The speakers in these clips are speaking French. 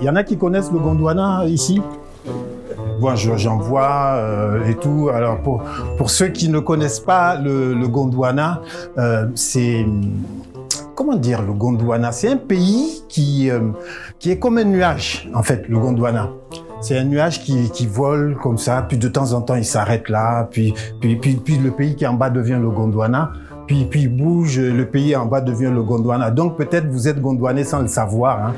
Il y en a qui connaissent le Gondwana ici Bon, j'en vois euh, et tout. Alors pour, pour ceux qui ne connaissent pas le, Gondwana, euh, c'est comment dire le Gondwana? C'est un pays qui euh, qui est comme un nuage en fait, le Gondwana. C'est un nuage qui, qui vole comme ça, puis de temps en temps il s'arrête là, puis, puis, puis, puis le pays qui est en bas devient le Gondwana puis, puis il bouge, le pays en bas devient le Gondwana. Donc peut-être vous êtes Gondwanais sans le savoir. Hein.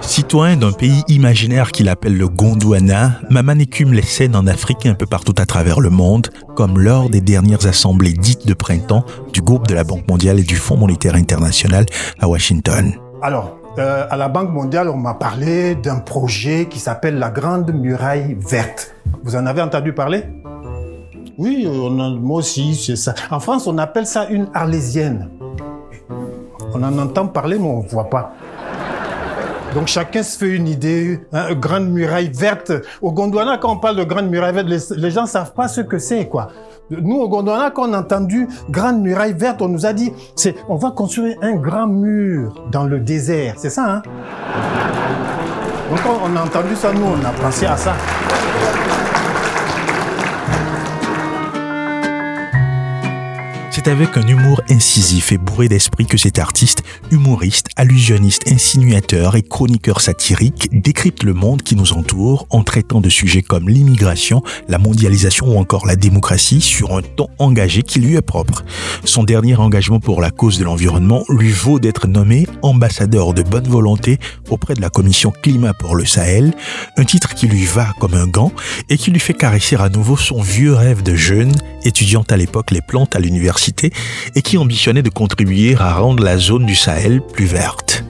Citoyen d'un pays imaginaire qu'il appelle le Gondwana, Maman écume les scènes en Afrique et un peu partout à travers le monde, comme lors des dernières assemblées dites de printemps du groupe de la Banque mondiale et du Fonds monétaire international à Washington. Alors, euh, à la Banque mondiale, on m'a parlé d'un projet qui s'appelle la Grande Muraille Verte. Vous en avez entendu parler? Oui, moi aussi, c'est ça. En France, on appelle ça une arlésienne. On en entend parler, mais on ne voit pas. Donc chacun se fait une idée, grande muraille verte. Au Gondwana, quand on parle de grande muraille verte, les, gens gens savent pas ce que c'est, quoi. Nous, au Gondwana, quand on a entendu grande muraille verte, on nous a dit, c'est, on va construire un grand mur dans le désert. C'est ça, hein? Donc on a entendu ça, nous, on a pensé à ça. C'est avec un humour incisif et bourré d'esprit que cet artiste, humoriste, allusionniste, insinuateur et chroniqueur satirique décrypte le monde qui nous entoure en traitant de sujets comme l'immigration, la mondialisation ou encore la démocratie sur un ton engagé qui lui est propre. Son dernier engagement pour la cause de l'environnement lui vaut d'être nommé ambassadeur de bonne volonté auprès de la commission climat pour le Sahel, un titre qui lui va comme un gant et qui lui fait caresser à nouveau son vieux rêve de jeune, étudiant à l'époque les plantes à l'université et qui ambitionnait de contribuer à rendre la zone du Sahel plus verte.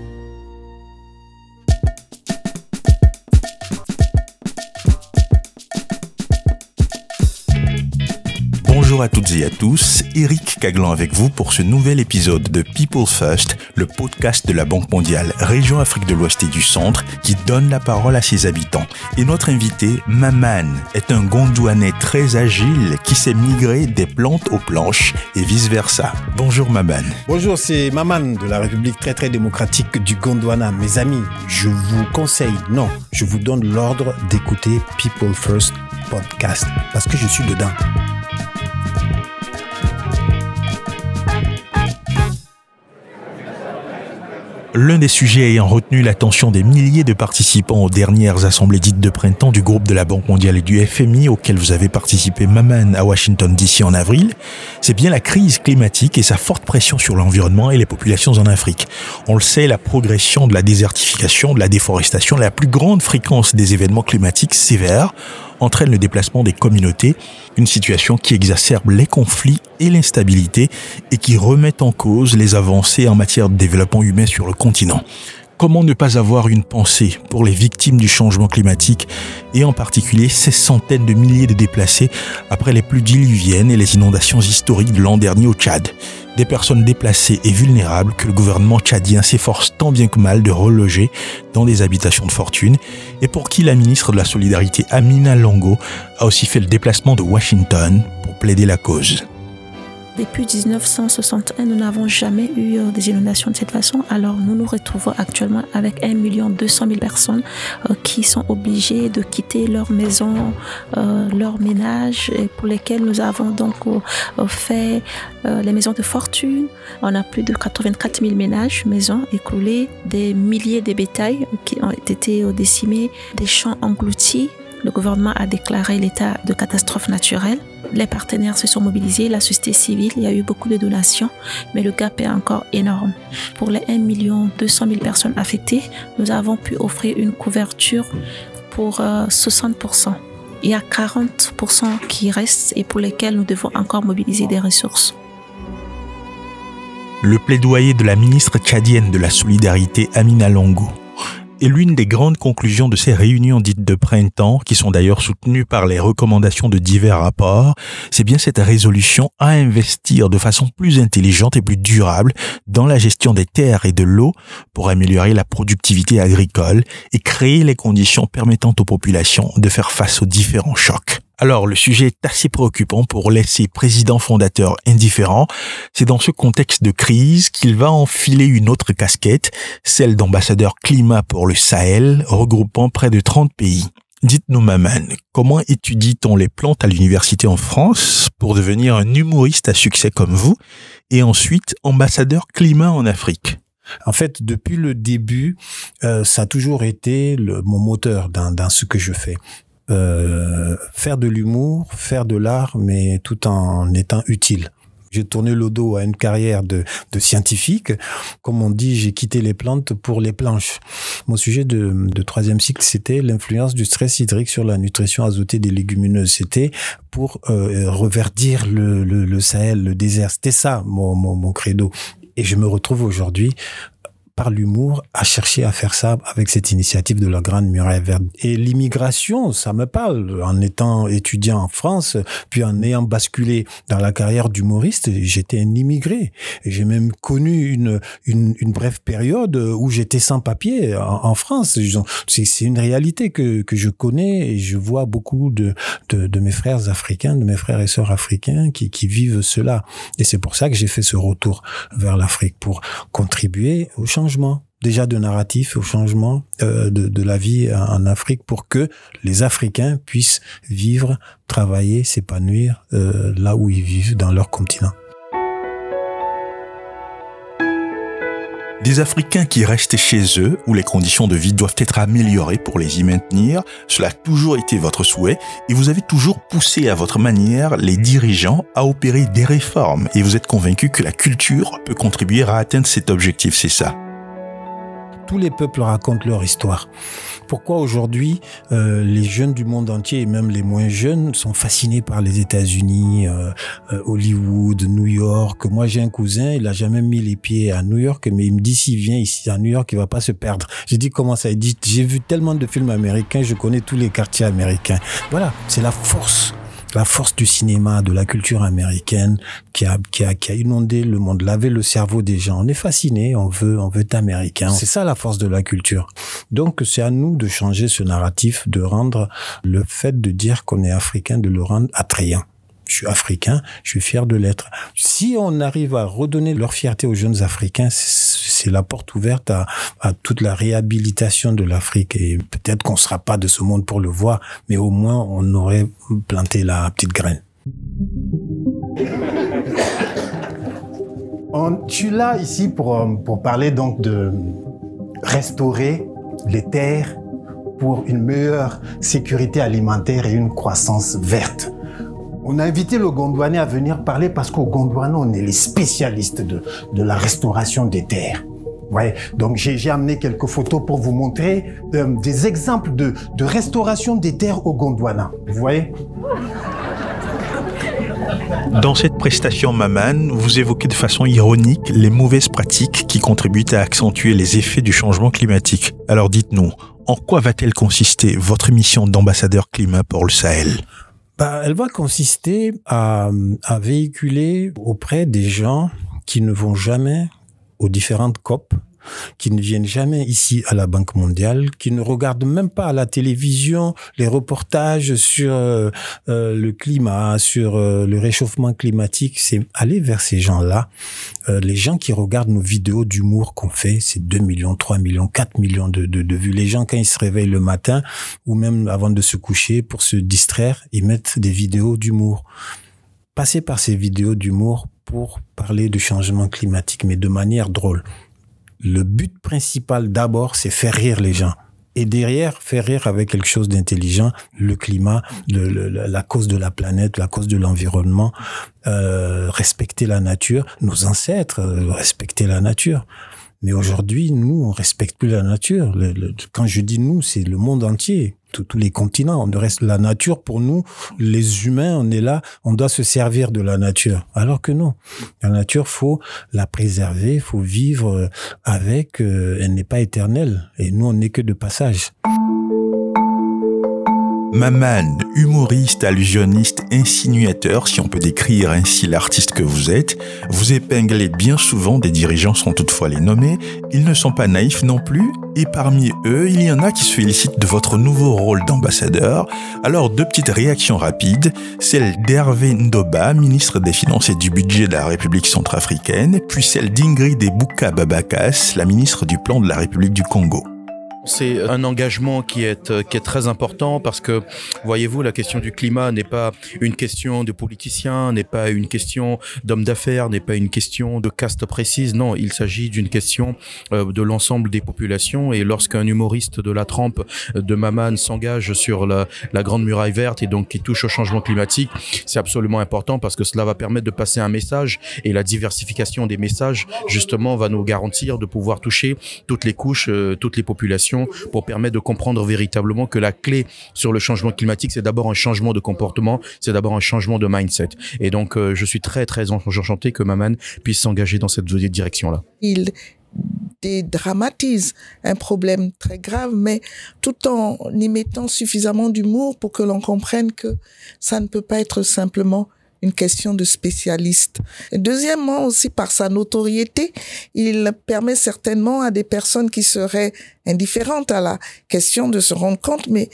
Bonjour à toutes et à tous, Eric Caglan avec vous pour ce nouvel épisode de People First, le podcast de la Banque mondiale Région Afrique de l'Ouest et du Centre qui donne la parole à ses habitants. Et notre invité, Maman, est un Gondouanais très agile qui s'est migré des plantes aux planches et vice-versa. Bonjour Maman. Bonjour, c'est Maman de la République très très démocratique du Gondwana. Mes amis, je vous conseille, non, je vous donne l'ordre d'écouter People First podcast parce que je suis dedans. L'un des sujets ayant retenu l'attention des milliers de participants aux dernières assemblées dites de printemps du groupe de la Banque mondiale et du FMI auquel vous avez participé Maman à Washington DC en avril, c'est bien la crise climatique et sa forte pression sur l'environnement et les populations en Afrique. On le sait, la progression de la désertification, de la déforestation, la plus grande fréquence des événements climatiques sévères entraîne le déplacement des communautés, une situation qui exacerbe les conflits et l'instabilité et qui remet en cause les avancées en matière de développement humain sur le continent. Comment ne pas avoir une pensée pour les victimes du changement climatique et en particulier ces centaines de milliers de déplacés après les pluies diluviennes et les inondations historiques de l'an dernier au Tchad? Des personnes déplacées et vulnérables que le gouvernement tchadien s'efforce tant bien que mal de reloger dans des habitations de fortune et pour qui la ministre de la Solidarité Amina Longo a aussi fait le déplacement de Washington pour plaider la cause. Depuis 1961, nous n'avons jamais eu euh, des inondations de cette façon. Alors nous nous retrouvons actuellement avec 1 200 000 personnes euh, qui sont obligées de quitter leur maison, euh, leur ménage, et pour lesquelles nous avons donc fait les maisons de fortune. On a plus de 84 000 ménages, maisons écoulées, des milliers de bétails qui ont été décimés, des champs engloutis. Le gouvernement a déclaré l'état de catastrophe naturelle les partenaires se sont mobilisés, la société civile, il y a eu beaucoup de donations, mais le gap est encore énorme. Pour les 1 200 000 personnes affectées, nous avons pu offrir une couverture pour 60%. Euh, il y a 40% qui restent et pour lesquels nous devons encore mobiliser des ressources. Le plaidoyer de la ministre tchadienne de la Solidarité, Amina Longo, et l'une des grandes conclusions de ces réunions dites de printemps, qui sont d'ailleurs soutenues par les recommandations de divers rapports, c'est bien cette résolution à investir de façon plus intelligente et plus durable dans la gestion des terres et de l'eau pour améliorer la productivité agricole et créer les conditions permettant aux populations de faire face aux différents chocs. Alors, le sujet est assez préoccupant pour laisser président fondateur indifférent. C'est dans ce contexte de crise qu'il va enfiler une autre casquette, celle d'ambassadeur climat pour le Sahel, regroupant près de 30 pays. Dites-nous, Maman, comment étudie-t-on les plantes à l'université en France pour devenir un humoriste à succès comme vous et ensuite ambassadeur climat en Afrique? En fait, depuis le début, euh, ça a toujours été mon moteur dans ce que je fais. Euh, faire de l'humour, faire de l'art, mais tout en étant utile. J'ai tourné le dos à une carrière de, de scientifique. Comme on dit, j'ai quitté les plantes pour les planches. Mon sujet de, de troisième cycle, c'était l'influence du stress hydrique sur la nutrition azotée des légumineuses. C'était pour euh, reverdir le, le, le, Sahel, le désert. C'était ça mon, mon, mon credo. Et je me retrouve aujourd'hui par l'humour, à chercher à faire ça avec cette initiative de la Grande Muraille Verte. Et l'immigration, ça me parle. En étant étudiant en France, puis en ayant basculé dans la carrière d'humoriste, j'étais un immigré. J'ai même connu une, une, une, brève période où j'étais sans papier en, en France. C'est une réalité que, que je connais et je vois beaucoup de, de, de mes frères africains, de mes frères et sœurs africains qui, qui vivent cela. Et c'est pour ça que j'ai fait ce retour vers l'Afrique pour contribuer au changement déjà de narratif, au changement euh, de, de, la vie en Afrique pour que les Africains puissent vivre, travailler, s'épanouir euh, là où ils vivent dans leur continent. Des Africains qui restent chez eux, où les conditions de vie doivent être améliorées pour les y maintenir, cela a toujours été votre souhait, et vous avez toujours poussé à votre manière les dirigeants à opérer des réformes, et vous êtes convaincu que la culture peut contribuer à atteindre cet objectif, c'est ça tous les peuples racontent leur histoire. Pourquoi aujourd'hui euh, les jeunes du monde entier et même les moins jeunes sont fascinés par les États-Unis, euh, euh, Hollywood, New York? Moi j'ai un cousin, il a jamais mis les pieds à New York, mais il me dit s'il vient ici à New York, il va pas se perdre. J'ai dit comment ça? Il dit j'ai vu tellement de films américains, je connais tous les quartiers américains. Voilà, c'est la force la force du cinéma, de la culture américaine qui a, qui a, qui a inondé le monde, lavé le cerveau des gens. On est fasciné, on veut, on veut être américain. C'est ça la force de la culture. Donc c'est à nous de changer ce narratif, de rendre le fait de dire qu'on est africain, de le rendre attrayant je suis africain, je suis fier de l'être. Si on arrive à redonner leur fierté aux jeunes Africains, c'est la porte ouverte à, toute la réhabilitation de l'Afrique. Et peut-être qu'on sera pas de ce monde pour le voir, mais au moins on aurait planté la petite graine. On, tu là ici pour, euh, pour parler donc de restaurer les terres pour une meilleure sécurité alimentaire et une croissance verte. On a invité le Gondouanais à venir parler parce qu'au Gondouanais, on est les spécialistes de, de la restauration des terres. Ouais, donc j'ai amené quelques photos pour vous montrer euh, des exemples de, de restauration des terres au Gondwana. Vous voyez? Dans cette prestation Maman, vous évoquez de façon ironique les mauvaises pratiques qui contribuent à accentuer les effets du changement climatique. Alors dites-nous, en quoi va-t-elle consister votre mission d'ambassadeur climat pour le Sahel? Bah, Elle va consister à, à véhiculer auprès des gens qui ne vont jamais aux différentes COP, qui ne viennent jamais ici à la Banque mondiale, qui ne regardent même pas à la télévision les reportages sur euh, euh, le climat, sur euh, le réchauffement climatique. C'est aller vers ces gens-là, les gens qui regardent nos vidéos d'humour qu'on fait, c'est 2 millions, 3 millions, 4 millions de, de, de vues. Les gens, quand ils se réveillent le matin ou même avant de se coucher pour se distraire, ils mettent des vidéos d'humour. Passer par ces vidéos d'humour pour parler de changement climatique, mais de manière drôle. Le but principal d'abord, c'est faire rire les gens. Et derrière, faire rire avec quelque chose d'intelligent, le climat, la cause de la planète, la cause de l'environnement, euh, respecter la nature, nos ancêtres euh, respecter la nature. Mais aujourd'hui, nous, on respecte plus la nature. Quand je dis nous, c'est le monde entier, tous les continents. On reste la nature pour nous, les humains, on est là, on doit se servir de la nature. Alors que non, la nature, faut la préserver, faut vivre avec. Euh, elle n'est pas éternelle, et nous, on n'est que de passage. Maman, humoriste, allusionniste, insinuateur, si on peut décrire ainsi l'artiste que vous êtes, vous épinglez bien souvent des dirigeants sans toutefois les nommer, ils ne sont pas naïfs non plus, et parmi eux, il y en a qui se félicitent de votre nouveau rôle d'ambassadeur. Alors, deux petites réactions rapides, celle d'Hervé Ndoba, ministre des Finances et du Budget de la République centrafricaine, puis celle d'Ingrid Ebuka Babakas, la ministre du Plan de la République du Congo. C'est un engagement qui est, euh, qui est très important parce que, voyez-vous, la question du climat n'est pas une question de politiciens, n'est pas une question d'hommes d'affaires, n'est pas une question de caste précise. Non, il s'agit d'une question euh, de l'ensemble des populations. Et lorsqu'un humoriste de la trempe de Maman s'engage sur la, la Grande Muraille Verte et donc qui touche au changement climatique, c'est absolument important parce que cela va permettre de passer un message et la diversification des messages, justement, va nous garantir de pouvoir toucher toutes les couches, euh, toutes les populations pour permettre de comprendre véritablement que la clé sur le changement climatique, c'est d'abord un changement de comportement, c'est d'abord un changement de mindset. Et donc, euh, je suis très, très enchanté que Maman puisse s'engager dans cette direction-là. Il dédramatise un problème très grave, mais tout en y mettant suffisamment d'humour pour que l'on comprenne que ça ne peut pas être simplement une question de spécialiste. deuxièmement, aussi par sa notoriété, il permet certainement à des personnes qui seraient indifférentes à la question de se rendre compte, mais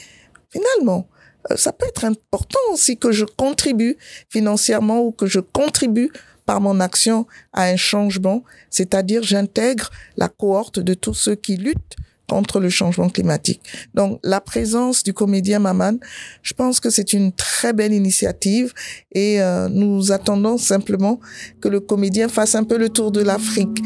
finalement, euh, ça peut être important aussi que je contribue financièrement ou que je contribue par mon action à un changement, c'est-à-dire j'intègre la cohorte de tous ceux qui luttent contre le changement climatique. Donc la présence du comédien Maman, je pense que c'est une très belle initiative et euh, nous attendons simplement que le comédien fasse un peu le tour de l'Afrique.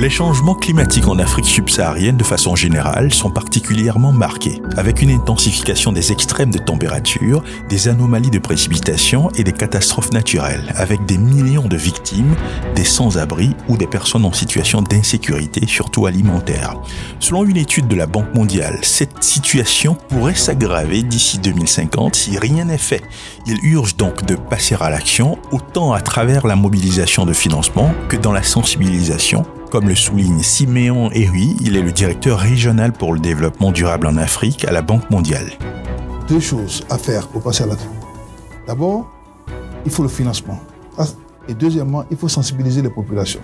Les changements climatiques en Afrique subsaharienne de façon générale sont particulièrement marqués, avec une intensification des extrêmes de température, des anomalies de précipitation et des catastrophes naturelles, avec des millions de victimes, des sans-abri ou des personnes en situation d'insécurité, surtout alimentaire. Selon une étude de la Banque mondiale, cette situation pourrait s'aggraver d'ici 2050 si rien n'est fait. Il urge donc de passer à l'action, autant à travers la mobilisation de financement que dans la sensibilisation comme le souligne Siméon Ehui, il est le directeur régional pour le développement durable en Afrique à la Banque mondiale. Deux choses à faire pour passer à l'action. D'abord, il faut le financement. Et deuxièmement, il faut sensibiliser les populations.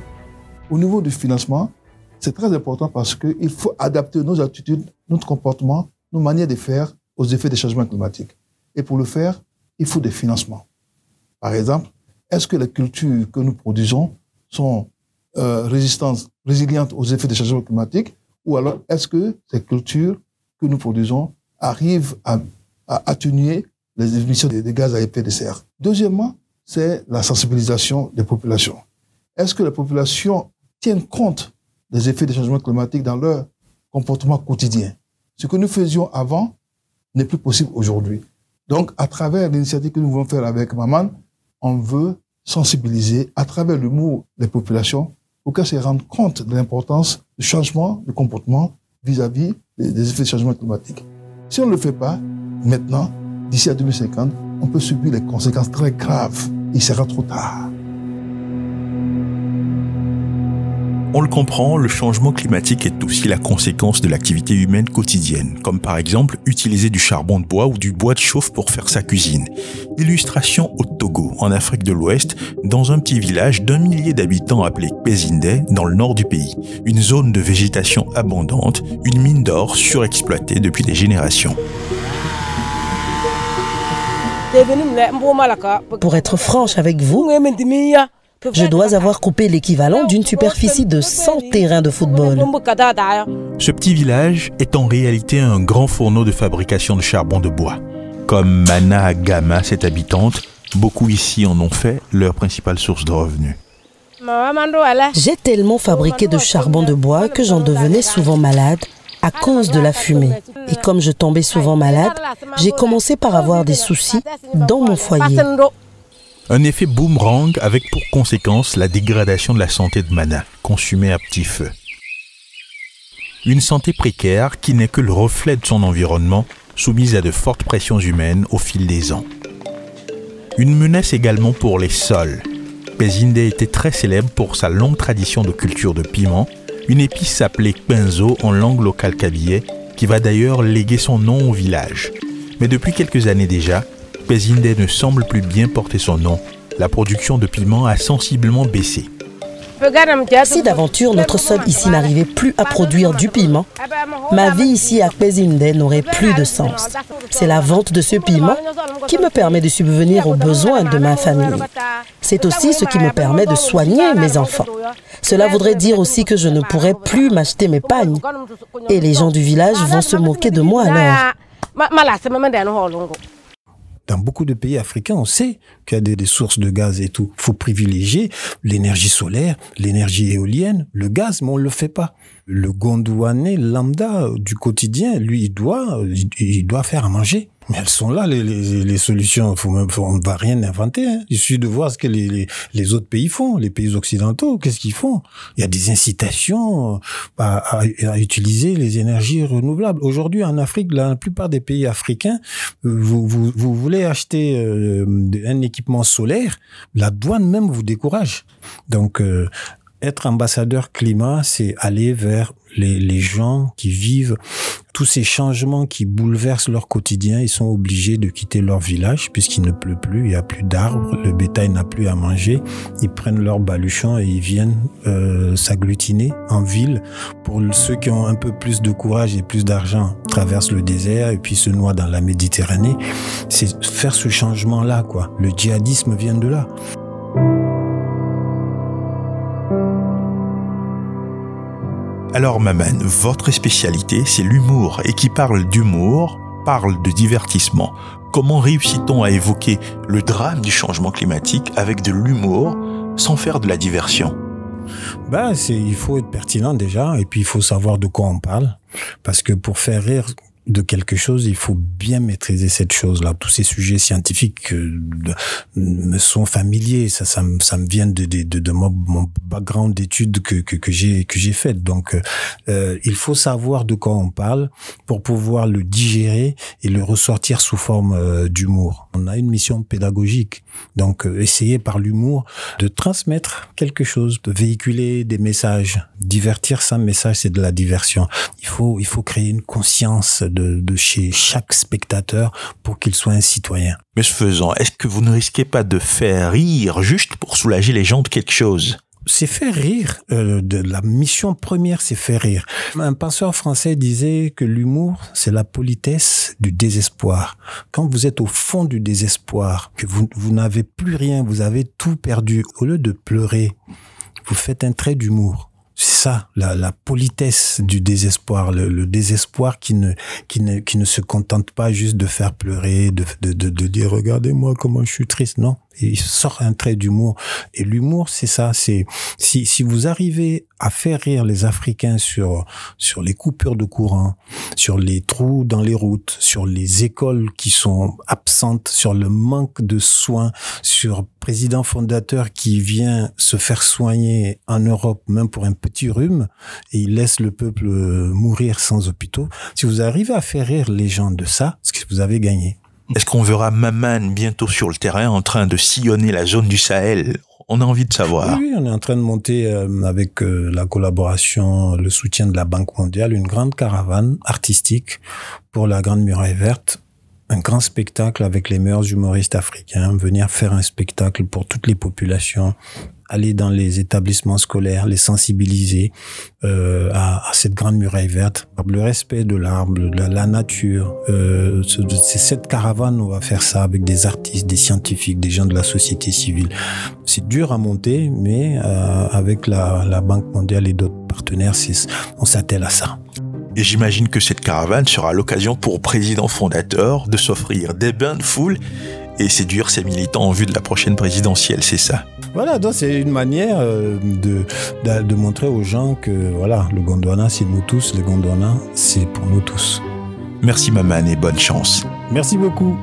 Au niveau du financement, c'est très important parce qu'il faut adapter nos attitudes, notre comportement, nos manières de faire aux effets des changements climatiques. Et pour le faire, il faut des financements. Par exemple, est-ce que les cultures que nous produisons sont résistance, résiliente aux effets des changements climatiques Ou alors, est-ce que ces cultures que nous produisons arrivent à, atténuer les émissions de, gaz à effet de serre? Deuxièmement, c'est la sensibilisation des populations. Est-ce que les populations tiennent compte des effets des changements climatiques dans leur comportement quotidien? Ce que nous faisions avant n'est plus possible aujourd'hui. Donc, à travers l'initiative que nous voulons faire avec Maman, on veut sensibiliser à travers l'humour des populations pour qu'elles se rendent compte de l'importance du changement de comportement vis-à-vis des, effets du changement climatique. Si on ne le fait pas, maintenant, d'ici à 2050, on peut subir les conséquences très graves. Il sera trop tard. On le comprend, le changement climatique est aussi la conséquence de l'activité humaine quotidienne, comme par exemple utiliser du charbon de bois ou du bois de chauffe pour faire sa cuisine. Illustration au Togo, en Afrique de l'Ouest, dans un petit village d'un millier d'habitants appelé Kpezinde, dans le nord du pays. Une zone de végétation abondante, une mine d'or surexploitée depuis des générations. Pour être franche avec vous, je dois avoir coupé l'équivalent d'une superficie de 100 terrains de football. Ce petit village est en réalité un grand fourneau de fabrication de charbon de bois. Comme Mana Gama, cette habitante, beaucoup ici en ont fait leur principale source de revenus. J'ai tellement fabriqué de charbon de bois que j'en devenais souvent malade à cause de la fumée. Et comme je tombais souvent malade, j'ai commencé par avoir des soucis dans mon foyer. Un effet boomerang avec pour conséquence la dégradation de la santé de Mana, consumée à petit feu. Une santé précaire qui n'est que le reflet de son environnement, soumise à de fortes pressions humaines au fil des ans. Une menace également pour les sols. Pezinde était très célèbre pour sa longue tradition de culture de piment, une épice appelée penzo en langue locale kabyle, qui va d'ailleurs léguer son nom au village. Mais depuis quelques années déjà, Pezinde ne semble plus bien porter son nom. La production de piment a sensiblement baissé. Si d'aventure notre sol ici n'arrivait plus à produire du piment, ma vie ici à Pezinde n'aurait plus de sens. C'est la vente de ce piment qui me permet de subvenir aux besoins de ma famille. C'est aussi ce qui me permet de soigner mes enfants. Cela voudrait dire aussi que je ne pourrais plus m'acheter mes pagnes. Et les gens du village vont se moquer de moi alors. Dans beaucoup de pays africains, on sait qu'il y a des, sources de gaz et tout. Faut privilégier l'énergie solaire, l'énergie éolienne, le gaz, mais on le fait pas. Le Gondouanais lambda du quotidien, lui, il doit, il doit faire à manger. Mais elles sont là, les, les, les solutions. Faut même, on ne va rien inventer. Hein. Il suffit de voir ce que les, les, les autres pays font, les pays occidentaux. Qu'est-ce qu'ils font? Il y a des incitations à, à, à, utiliser les énergies renouvelables. Aujourd'hui, en Afrique, la plupart des pays africains, vous, vous, vous voulez acheter euh, un équipement solaire, la douane même vous décourage. Donc, euh, être ambassadeur climat, c'est aller vers les, gens qui vivent tous ces changements qui bouleversent leur quotidien. Ils sont obligés de quitter leur village puisqu'il ne pleut plus, il n'y a plus d'arbres, le bétail n'a plus à manger. Ils prennent leur baluchon et ils viennent euh, s'agglutiner en ville. Pour ceux qui ont un peu plus de courage et plus d'argent, traversent le désert et puis se noient dans la Méditerranée. C'est faire ce changement-là, quoi. Le djihadisme vient de là. Alors Maman, votre spécialité, c'est l'humour. Et qui parle d'humour, parle de divertissement. Comment réussit-on à évoquer le drame du changement climatique avec de l'humour sans faire de la diversion? Ben, c'est, il faut être pertinent déjà, et puis il faut savoir de quoi on parle. Parce que pour faire rire, de quelque chose, il faut bien maîtriser cette chose-là. Tous ces sujets scientifiques euh, me sont familiers. Ça, ça, me, ça me vient de, de, de, mon, background d'études que, que, que j'ai que j'ai fait. Donc, euh, il faut savoir de quoi on parle pour pouvoir le digérer et le ressortir sous forme euh, d'humour. On a une mission pédagogique. Donc, euh, essayer par l'humour de transmettre quelque chose, de véhiculer des messages. Divertir sans message, c'est de la diversion. Il faut, il faut créer une conscience de, de chez chaque spectateur pour qu'il soit un citoyen. Mais ce faisant, est-ce que vous ne risquez pas de faire rire juste pour soulager les gens de quelque chose? C'est faire rire. Euh, de la mission première, c'est faire rire. Un penseur français disait que l'humour, c'est la politesse du désespoir. Quand vous êtes au fond du désespoir, que vous, vous n'avez plus rien, vous avez tout perdu, au lieu de pleurer, vous faites un trait d'humour. Ça, la, la, politesse du désespoir, le, le, désespoir qui ne, qui, ne, qui ne se contente pas juste de faire pleurer, de, de, de, de dire regardez-moi comment je suis triste. Non, il sort un trait d'humour. Et l'humour, c'est ça. C'est si, si vous arrivez à faire rire les Africains sur sur les coupures de courant, sur les trous dans les routes, sur les écoles qui sont absentes, sur le manque de soins, sur président fondateur qui vient se faire soigner en Europe, même pour un petit rhume, et il laisse le peuple mourir sans hôpitaux. Si vous arrivez à faire rire les gens de ça, c'est que vous avez gagné. Est-ce qu'on verra Maman bientôt sur le terrain en train de sillonner la zone du Sahel? On a envie de savoir. Oui, on est en train de monter euh, avec euh, la collaboration, le soutien de la Banque mondiale, une grande caravane artistique pour la Grande Muraille Verte. Un grand spectacle avec les meilleurs humoristes africains, venir faire un spectacle pour toutes les populations, aller dans les établissements scolaires, les sensibiliser euh, à, cette grande muraille verte, le respect de l'arbre, de la, nature. Euh, c'est cette caravane, on va faire ça avec des artistes, des scientifiques, des gens de la société civile. C'est dur à monter, mais euh, avec la Banque mondiale et d'autres partenaires, on s'attelle à ça. Et j'imagine que cette caravane sera l'occasion pour président fondateur de s'offrir des bains de foule et séduire ses militants en vue de la prochaine présidentielle, c'est ça? Voilà, donc c'est une manière euh, de, de, de, montrer aux gens que voilà, le Gondwana, c'est nous tous, le Gondwana, c'est pour nous tous. Merci Maman et bonne chance. Merci beaucoup.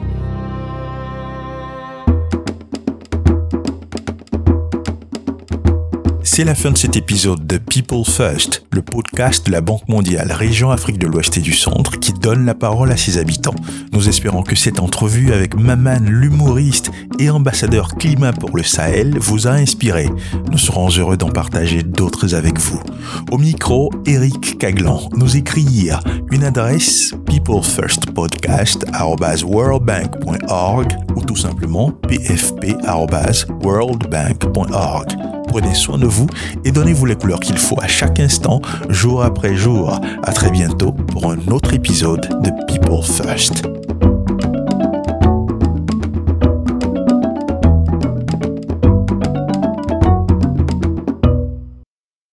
C'est la fin de cet épisode de People First, le podcast de la Banque mondiale région Afrique de l'Ouest et du Centre qui donne la parole à ses habitants. Nous espérons que cette entrevue avec Maman l'humoriste et ambassadeur climat pour le Sahel vous a inspiré. Nous serons heureux d'en partager d'autres avec vous. Au micro, Eric Caglan nous écrire une adresse peoplefirstpodcast@worldbank.org ou tout simplement pfp@worldbank.org. Prenez soin de vous et donnez-vous les couleurs qu'il faut à chaque instant, jour après jour. À très bientôt pour un autre épisode de People First.